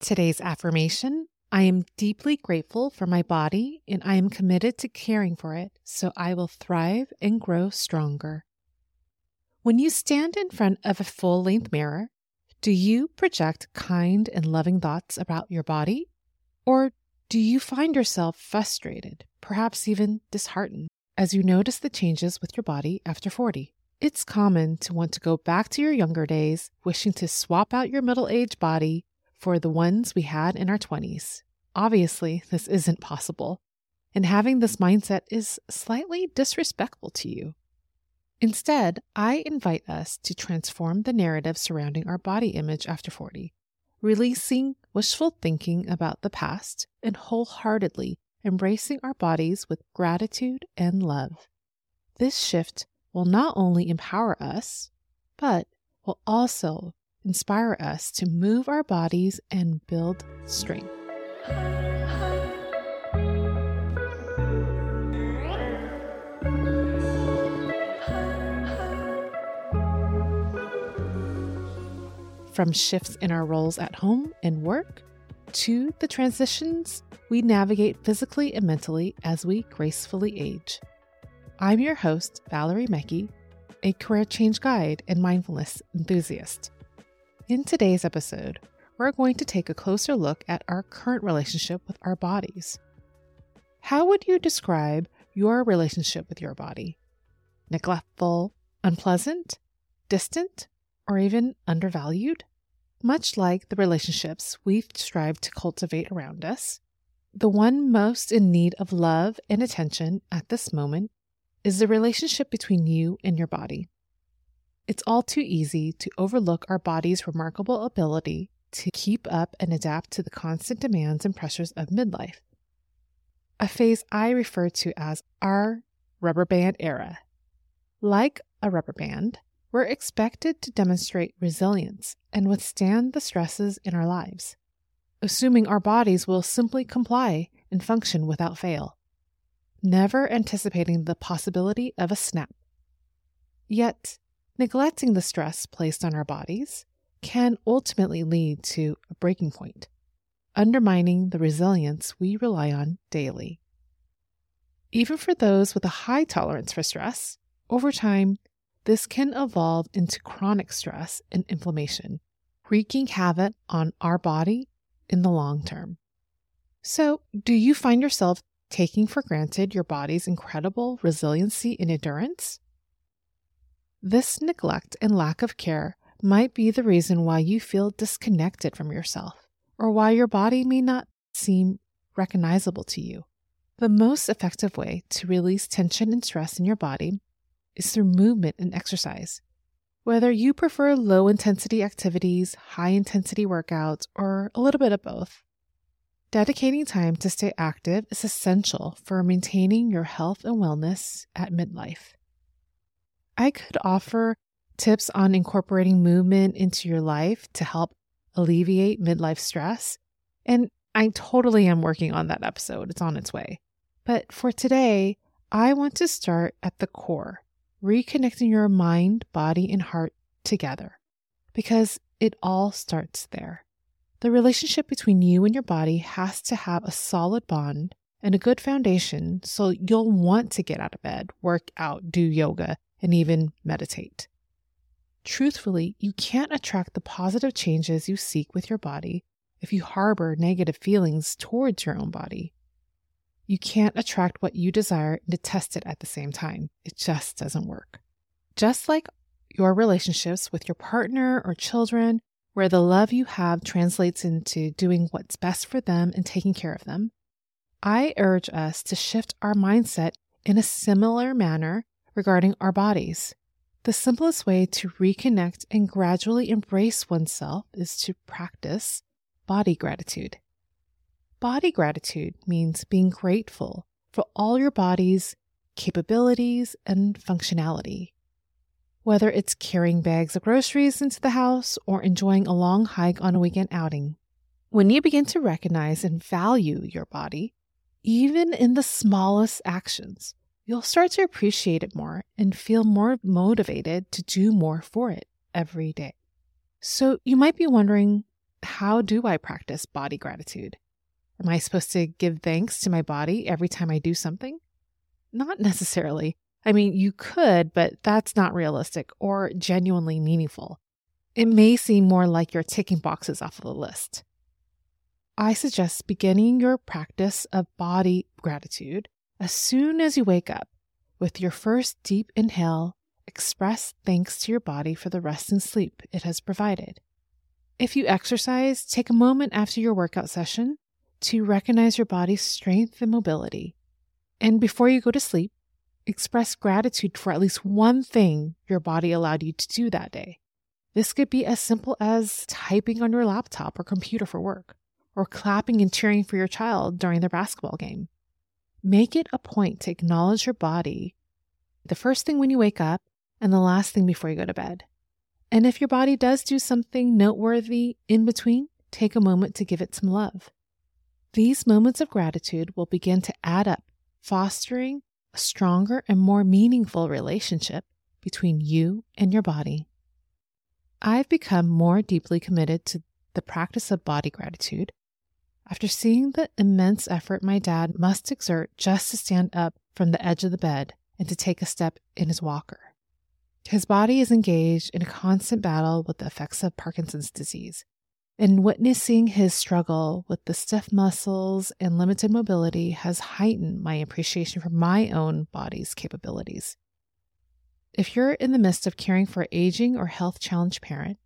Today's affirmation I am deeply grateful for my body and I am committed to caring for it so I will thrive and grow stronger. When you stand in front of a full length mirror, do you project kind and loving thoughts about your body? Or do you find yourself frustrated, perhaps even disheartened, as you notice the changes with your body after 40? It's common to want to go back to your younger days, wishing to swap out your middle aged body for the ones we had in our 20s. Obviously, this isn't possible, and having this mindset is slightly disrespectful to you. Instead, I invite us to transform the narrative surrounding our body image after 40, releasing wishful thinking about the past and wholeheartedly embracing our bodies with gratitude and love. This shift will not only empower us, but will also inspire us to move our bodies and build strength. From shifts in our roles at home and work to the transitions we navigate physically and mentally as we gracefully age. I'm your host, Valerie Mekki, a career change guide and mindfulness enthusiast. In today's episode, we're going to take a closer look at our current relationship with our bodies. How would you describe your relationship with your body? Neglectful, unpleasant, distant, or even undervalued? Much like the relationships we've strived to cultivate around us, the one most in need of love and attention at this moment is the relationship between you and your body. It's all too easy to overlook our body's remarkable ability to keep up and adapt to the constant demands and pressures of midlife. A phase I refer to as our rubber band era. Like a rubber band, we're expected to demonstrate resilience and withstand the stresses in our lives, assuming our bodies will simply comply and function without fail, never anticipating the possibility of a snap. Yet, neglecting the stress placed on our bodies can ultimately lead to a breaking point, undermining the resilience we rely on daily. Even for those with a high tolerance for stress, over time, this can evolve into chronic stress and inflammation, wreaking havoc on our body in the long term. So, do you find yourself taking for granted your body's incredible resiliency and endurance? This neglect and lack of care might be the reason why you feel disconnected from yourself or why your body may not seem recognizable to you. The most effective way to release tension and stress in your body is through movement and exercise. Whether you prefer low intensity activities, high intensity workouts, or a little bit of both, dedicating time to stay active is essential for maintaining your health and wellness at midlife. I could offer tips on incorporating movement into your life to help alleviate midlife stress. And I totally am working on that episode, it's on its way. But for today, I want to start at the core, reconnecting your mind, body, and heart together, because it all starts there. The relationship between you and your body has to have a solid bond and a good foundation so you'll want to get out of bed, work out, do yoga, and even meditate. Truthfully, you can't attract the positive changes you seek with your body if you harbor negative feelings towards your own body. You can't attract what you desire and detest it at the same time. It just doesn't work. Just like your relationships with your partner or children, where the love you have translates into doing what's best for them and taking care of them, I urge us to shift our mindset in a similar manner regarding our bodies. The simplest way to reconnect and gradually embrace oneself is to practice body gratitude. Body gratitude means being grateful for all your body's capabilities and functionality. Whether it's carrying bags of groceries into the house or enjoying a long hike on a weekend outing, when you begin to recognize and value your body, even in the smallest actions, you'll start to appreciate it more and feel more motivated to do more for it every day. So you might be wondering, how do I practice body gratitude? Am I supposed to give thanks to my body every time I do something? Not necessarily. I mean, you could, but that's not realistic or genuinely meaningful. It may seem more like you're ticking boxes off of the list. I suggest beginning your practice of body gratitude as soon as you wake up. With your first deep inhale, express thanks to your body for the rest and sleep it has provided. If you exercise, take a moment after your workout session to recognize your body's strength and mobility. And before you go to sleep, express gratitude for at least one thing your body allowed you to do that day. This could be as simple as typing on your laptop or computer for work, or clapping and cheering for your child during their basketball game. Make it a point to acknowledge your body the first thing when you wake up and the last thing before you go to bed. And if your body does do something noteworthy in between, take a moment to give it some love. These moments of gratitude will begin to add up, fostering a stronger and more meaningful relationship between you and your body. I've become more deeply committed to the practice of body gratitude after seeing the immense effort my dad must exert just to stand up from the edge of the bed and to take a step in his walker. His body is engaged in a constant battle with the effects of Parkinson's disease, and witnessing his struggle with the stiff muscles and limited mobility has heightened my appreciation for my own body's capabilities. If you're in the midst of caring for an aging or health challenged parent,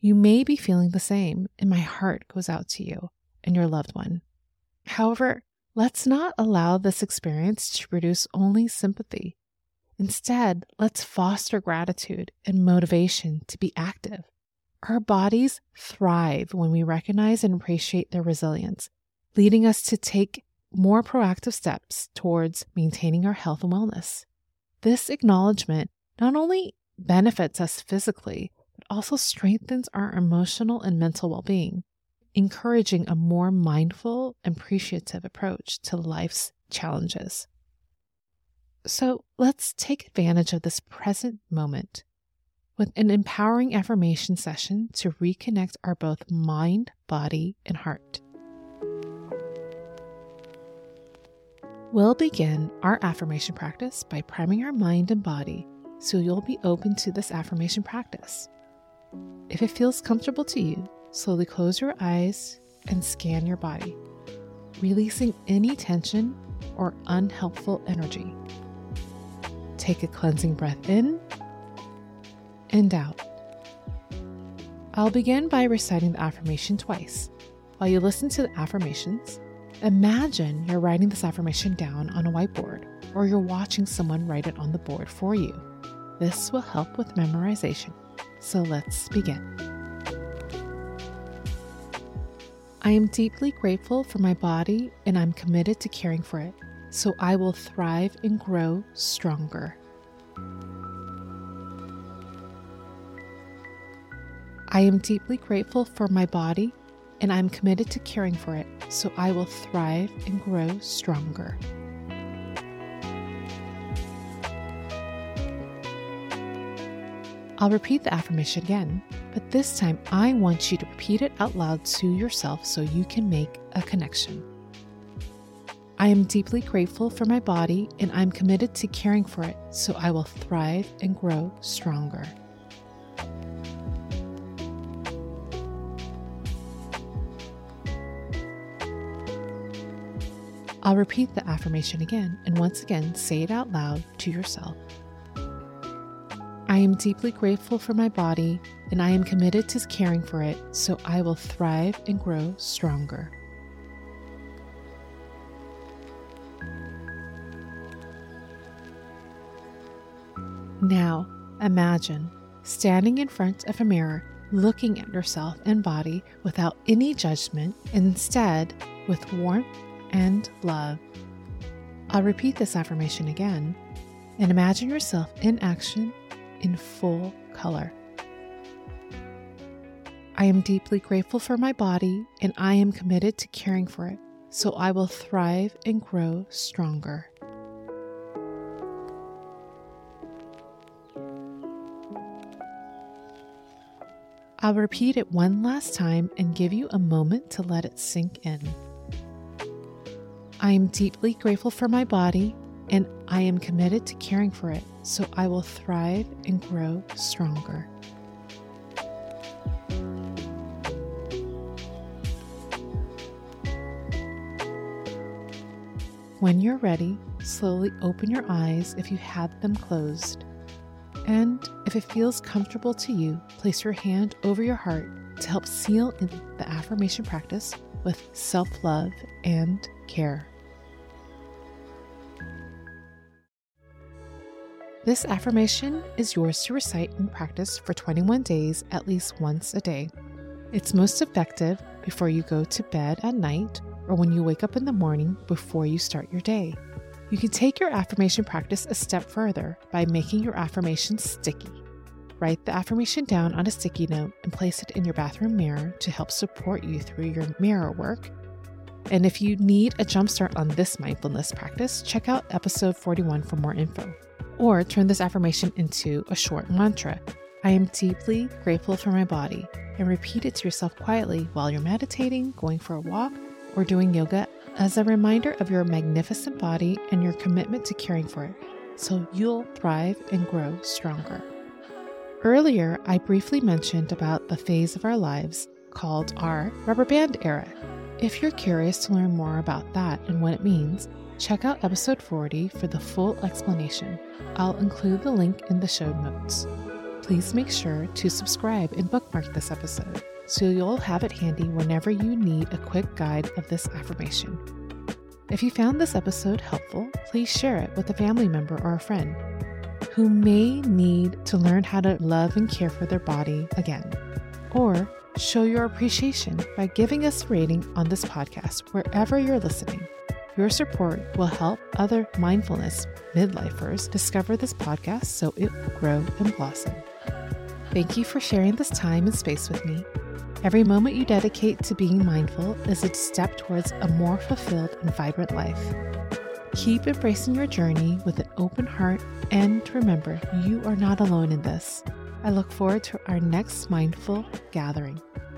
you may be feeling the same, and my heart goes out to you and your loved one. However, let's not allow this experience to produce only sympathy. Instead, let's foster gratitude and motivation to be active. Our bodies thrive when we recognize and appreciate their resilience, leading us to take more proactive steps towards maintaining our health and wellness. This acknowledgement not only benefits us physically, but also strengthens our emotional and mental well being, encouraging a more mindful appreciative approach to life's challenges. So let's take advantage of this present moment with an empowering affirmation session to reconnect our both mind, body, and heart. We'll begin our affirmation practice by priming our mind and body so you'll be open to this affirmation practice. If it feels comfortable to you, slowly close your eyes and scan your body, releasing any tension or unhelpful energy. Take a cleansing breath in and out. I'll begin by reciting the affirmation twice. While you listen to the affirmations, imagine you're writing this affirmation down on a whiteboard or you're watching someone write it on the board for you. This will help with memorization. So let's begin. I am deeply grateful for my body and I'm committed to caring for it, so I will thrive and grow stronger. I am deeply grateful for my body and I'm committed to caring for it, so I will thrive and grow stronger. I'll repeat the affirmation again, but this time I want you to repeat it out loud to yourself so you can make a connection. I am deeply grateful for my body and I'm committed to caring for it, so I will thrive and grow stronger. I'll repeat the affirmation again and once again say it out loud to yourself. I am deeply grateful for my body and I am committed to caring for it so I will thrive and grow stronger. Now, imagine standing in front of a mirror, looking at yourself and body without any judgment, instead, with warmth and love. I'll repeat this affirmation again and imagine yourself in action in full color. I am deeply grateful for my body and I am committed to caring for it, so I will thrive and grow stronger. I'll repeat it one last time and give you a moment to let it sink in. I am deeply grateful for my body and I am committed to caring for it so I will thrive and grow stronger. When you're ready, slowly open your eyes if you had them closed. And if it feels comfortable to you, place your hand over your heart to help seal in the affirmation practice with self love and care. This affirmation is yours to recite and practice for 21 days at least once a day. It's most effective before you go to bed at night or when you wake up in the morning before you start your day. You can take your affirmation practice a step further by making your affirmation sticky. Write the affirmation down on a sticky note and place it in your bathroom mirror to help support you through your mirror work. And if you need a jumpstart on this mindfulness practice, check out episode 41 for more info. Or turn this affirmation into a short mantra. I am deeply grateful for my body and repeat it to yourself quietly while you're meditating, going for a walk, or doing yoga as a reminder of your magnificent body and your commitment to caring for it so you'll thrive and grow stronger. Earlier, I briefly mentioned about the phase of our lives called our rubber band era. If you're curious to learn more about that and what it means, check out episode 40 for the full explanation. I'll include the link in the show notes. Please make sure to subscribe and bookmark this episode so you'll have it handy whenever you need a quick guide of this affirmation. If you found this episode helpful, please share it with a family member or a friend who may need to learn how to love and care for their body again. Or show your appreciation by giving us a rating on this podcast wherever you're listening. Your support will help other mindfulness midlifers discover this podcast so it will grow and blossom. Thank you for sharing this time and space with me. Every moment you dedicate to being mindful is a step towards a more fulfilled and vibrant life. Keep embracing your journey with an open heart and remember, you are not alone in this. I look forward to our next mindful gathering.